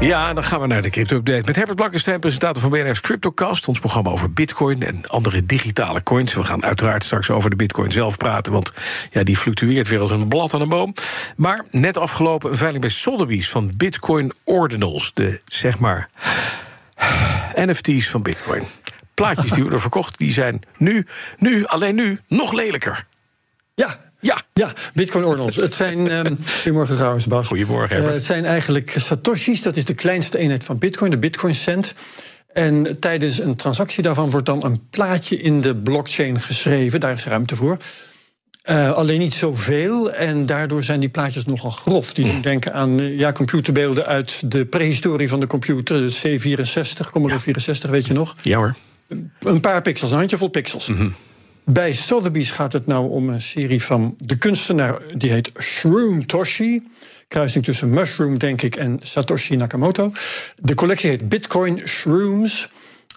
Ja, dan gaan we naar de crypto-update. Met Herbert Blankenstein, presentator van BNR's CryptoCast... ons programma over bitcoin en andere digitale coins. We gaan uiteraard straks over de bitcoin zelf praten... want ja, die fluctueert weer als een blad aan een boom. Maar net afgelopen een veiling bij Sotheby's van Bitcoin Ordinals. De, zeg maar, NFT's van bitcoin. Plaatjes die worden verkocht, die zijn nu, nu, alleen nu, nog lelijker. Ja, Ja, ja, Bitcoin Ordinals. Het zijn. ehm goedemorgen trouwens, Bas. Goedemorgen, Eh, Herbert. het zijn eigenlijk Satoshis, dat is de kleinste eenheid van Bitcoin, de Bitcoin cent. En tijdens een transactie daarvan wordt dan een plaatje in de blockchain geschreven. Daar is ruimte voor. Eh, alleen niet zoveel. En daardoor zijn die plaatjes nogal grof. Die doen denken aan eh, ja, computerbeelden uit de prehistorie van de computer. De C64, Commodore 64, weet je nog? ja hoor. Een paar pixels, een handjevol pixels. Bij Sotheby's gaat het nou om een serie van de kunstenaar... die heet Shroom Toshi. Kruising tussen Mushroom, denk ik, en Satoshi Nakamoto. De collectie heet Bitcoin Shrooms.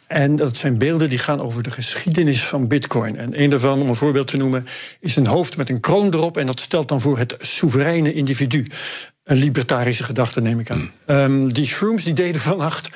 En dat zijn beelden die gaan over de geschiedenis van Bitcoin. En een daarvan, om een voorbeeld te noemen, is een hoofd met een kroon erop. En dat stelt dan voor het soevereine individu. Een libertarische gedachte, neem ik aan. Ehm, die shrooms die deden vannacht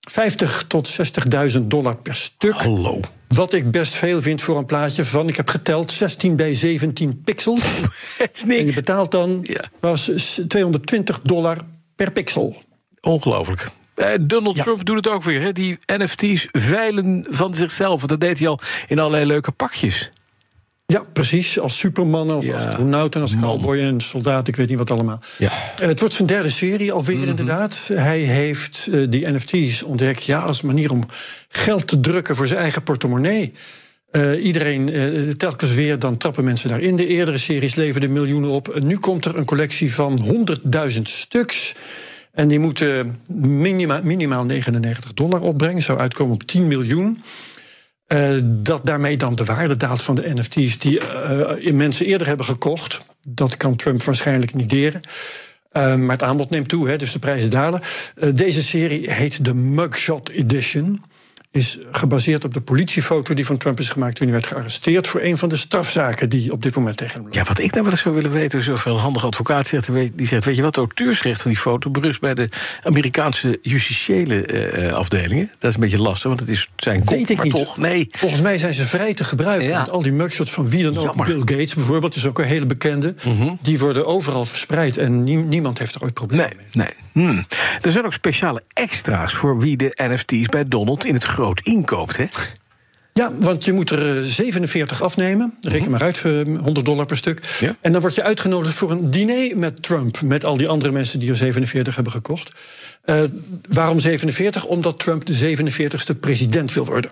50 tot 60.000 dollar per stuk. Hallo. Wat ik best veel vind voor een plaatje van, ik heb geteld, 16 bij 17 pixels. Het is En je niks. betaalt dan Ja. was 220 dollar per pixel. Ongelooflijk. Eh, Donald Ja. Trump doet het ook weer. Hè? Die NFT's veilen van zichzelf. Dat deed hij al in allerlei leuke pakjes. Ja, precies. Als superman, of Ja, als astronaut en als cowboy en soldaat, ik weet niet wat allemaal. Ja. Eh, het wordt zijn derde serie alweer, Mhm. inderdaad. Hij heeft eh, die NFT's ontdekt ja, als manier om geld te drukken voor zijn eigen portemonnee. Eh, iedereen, telkens weer, dan trappen mensen daarin. De eerdere series leverden miljoenen op. Nu komt er een collectie van 100.000 stuks. En die moeten minima, minimaal 99 dollar opbrengen. Zou uitkomen op 10 miljoen. Eh, dat daarmee dan de waarde daalt van de NFT's die eh, mensen eerder hebben gekocht. Dat kan Trump waarschijnlijk niet deren. Eh, maar het aanbod neemt toe, hè, dus de prijzen dalen. Deze serie heet de Mugshot Edition. Is gebaseerd op de politiefoto die van Trump is gemaakt toen hij werd gearresteerd voor een van de strafzaken die op dit moment tegen hem. Ja, wat ik nou wel eens zou willen weten, is of er een handige advocaat zegt, die zegt, weet je wat, het auteursrecht van die foto berust bij de Amerikaanse justitiële eh, eh, afdelingen. Dat is een beetje lastig, want het is zijn kop, Weet ik maar niet. toch, nee. Volgens mij zijn ze vrij te gebruiken. Ja. Want al die mugshots van wie dan ook. Bill Gates bijvoorbeeld, is ook een hele bekende. Die worden overal verspreid en nie- niemand heeft er ooit problemen Nee, mee. nee. Hmm. Er zijn ook speciale extra's voor wie de NFT's bij Donald in het groot inkoopt, hè? Ja, want je moet er eh, 47 afnemen. Reken maar uit, eh, 100 dollar per stuk. Mhm. Ja. En dan word je uitgenodigd voor een diner met Trump. Met al die andere mensen die er 47 hebben gekocht. Eh, waarom 47? Omdat Trump de 47ste president wil worden.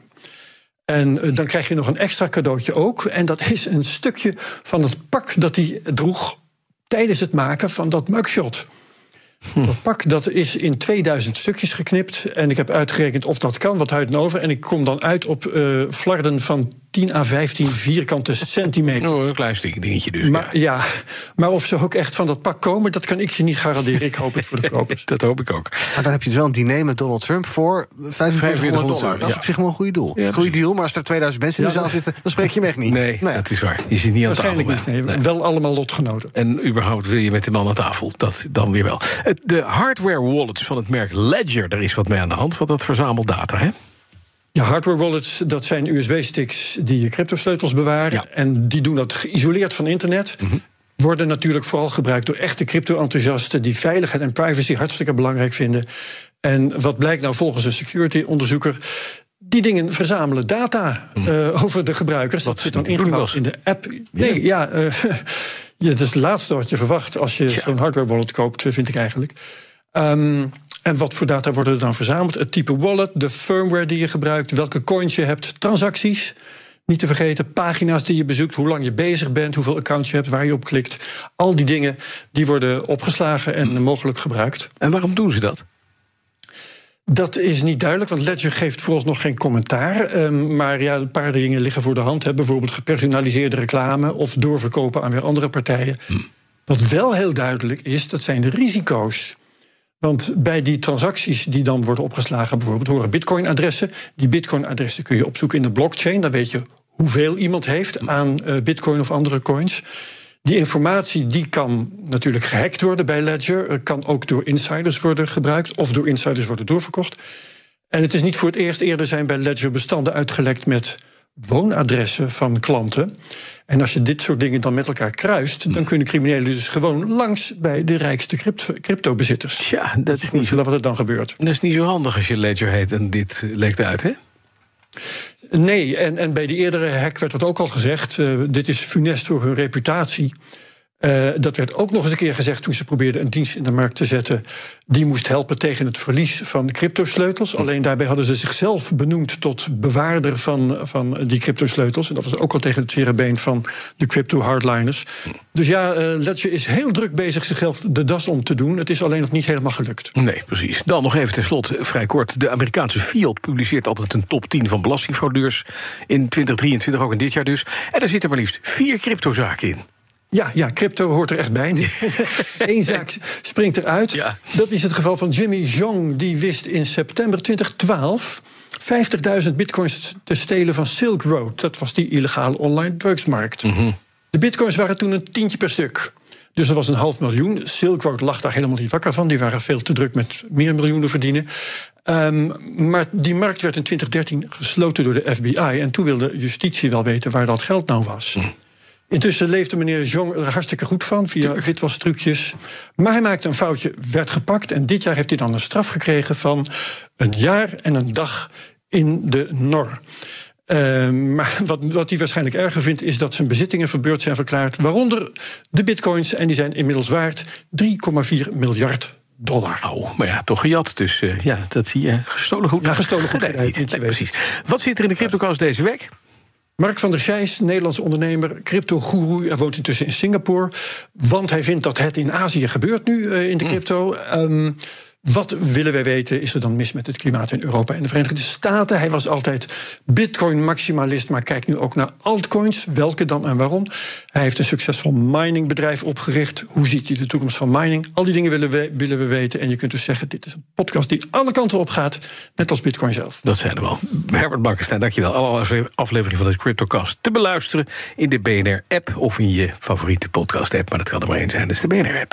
En eh, dan krijg je nog een extra cadeautje ook. En dat is een stukje van het pak dat hij droeg tijdens het maken van dat mugshot. Dat pak dat is in 2000 stukjes geknipt. En ik heb uitgerekend of dat kan, wat huid over. En ik kom dan uit op eh flarden van 10 à 15 vierkante centimeter. Oh, een klein stuk- dingetje dus. Maar, ja. ja, maar of ze ook echt van dat pak komen, dat kan ik je niet garanderen. Ik hoop het voor de kopers. Dat hoop ik ook. Maar dan heb je dus wel een diner met Donald Trump voor 4500 dollar. Dat is ja. op zich wel een goede doel. Ja, Goede deal, maar als er 2000 mensen in de zaal zitten, dan spreek je hem echt niet. Nee, dat is waar. Je zit niet aan tafel. Waarschijnlijk niet. Nee, Wel allemaal lotgenoten. En überhaupt wil je met de man aan tafel. Dat dan weer wel. De hardware wallets van het merk Ledger, daar is wat mee aan de hand. Want dat verzamelt data, hè? Ja, hardware wallets, dat zijn USB-sticks die je cryptosleutels bewaren. Ja. En die doen dat geïsoleerd van internet. Worden natuurlijk vooral gebruikt door echte crypto-enthousiasten... die veiligheid en privacy hartstikke belangrijk vinden. En wat blijkt nou volgens een security-onderzoeker... die dingen verzamelen data eh, over de gebruikers. Wat dat zit dan ingebouwd in de app. Nee, ja, eh, ja, het is het laatste wat je verwacht... als je zo'n hardware wallet koopt, vind ik eigenlijk. Ehm, en wat voor data worden er dan verzameld? Het type wallet, de firmware die je gebruikt, welke coins je hebt, transacties. Niet te vergeten, pagina's die je bezoekt, hoe lang je bezig bent, hoeveel accounts je hebt, waar je op klikt. Al die dingen die worden opgeslagen en mogelijk gebruikt. En waarom doen ze dat? Dat is niet duidelijk, want Ledger geeft vooralsnog geen commentaar. Ehm, maar ja, een paar dingen liggen voor de hand. Hè. Bijvoorbeeld gepersonaliseerde reclame of doorverkopen aan weer andere partijen. Hm. Wat wel heel duidelijk is, dat zijn de risico's. Want bij die transacties die dan worden opgeslagen, bijvoorbeeld, horen bitcoin-adressen. Die bitcoin-adressen kun je opzoeken in de blockchain. Dan weet je hoeveel iemand heeft aan uh, bitcoin of andere coins. Die informatie die kan natuurlijk gehackt worden bij Ledger, kan ook door insiders worden gebruikt of door insiders worden doorverkocht. En het is niet voor het eerst eerder zijn bij Ledger bestanden uitgelekt met woonadressen van klanten. En als je dit soort dingen dan met elkaar kruist, dan kunnen criminelen dus gewoon langs bij de rijkste crypto-bezitters. Ja, dat is niet zo. Wat er dan gebeurt. Dat is niet zo handig als je Ledger heet en dit lekt uit, hè? Nee, en, en bij die eerdere hack werd dat ook al gezegd. Uh, dit is funest voor hun reputatie. Uh, dat werd ook nog eens een keer gezegd toen ze probeerden een dienst in de markt te zetten. Die moest helpen tegen het verlies van cryptosleutels. Alleen daarbij hadden ze zichzelf benoemd tot bewaarder van, van die cryptosleutels. En dat was ook al tegen het zere been van de crypto-hardliners. Dus ja, uh, Ledger is heel druk bezig zichzelf de das om te doen. Het is alleen nog niet helemaal gelukt. Nee, precies. Dan nog even ten slotte, vrij kort. De Amerikaanse Fiat publiceert altijd een top 10 van belastingfraudeurs. In 2023, ook in dit jaar dus. En daar zitten maar liefst vier cryptozaken in. Ja, ja, crypto hoort er echt bij. Eén zaak springt eruit. Ja. Dat is het geval van Jimmy Jong. Die wist in september 2012 50.000 bitcoins te stelen van Silk Road. Dat was die illegale online drugsmarkt. Mm De bitcoins waren toen een tientje per stuk. Dus er was een half miljoen. Silk Road lag daar helemaal niet wakker van. Die waren veel te druk met meer miljoenen verdienen. Um, maar die markt werd in 2013 gesloten door de FBI. En toen wilde justitie wel weten waar dat geld nou was. Mm. Intussen leefde meneer Jong er hartstikke goed van via witwastrucjes. Maar hij maakte een foutje, werd gepakt. En dit jaar heeft hij dan een straf gekregen van een jaar en een dag in de NOR. Uh, maar wat, wat hij waarschijnlijk erger vindt, is dat zijn bezittingen verbeurd zijn verklaard. Waaronder de bitcoins. En die zijn inmiddels waard 3,4 miljard dollar. Oh, maar ja, toch gejat. Dus uh, ja, dat zie je. Gestolen goed. Ja, gestolen goed. Nee, niet, nee, precies. Wat zit er in de CryptoCast deze week? Mark van der Scheijs, Nederlands ondernemer, crypto-guru. Hij woont intussen in Singapore. Want hij vindt dat het in Azië gebeurt nu uh, in de mm. crypto. Um, wat willen wij weten? Is er dan mis met het klimaat in Europa en de Verenigde Staten? Hij was altijd Bitcoin-maximalist, maar kijkt nu ook naar altcoins. Welke dan en waarom? Hij heeft een succesvol miningbedrijf opgericht. Hoe ziet hij de toekomst van mining? Al die dingen willen we, willen we weten. En je kunt dus zeggen: dit is een podcast die alle kanten op gaat, net als Bitcoin zelf. Dat zijn er wel. Herbert Bakkenstein, dankjewel. Alle afleveringen van de CryptoCast te beluisteren in de BNR-app of in je favoriete podcast-app. Maar dat kan er maar één zijn, dat de BNR-app.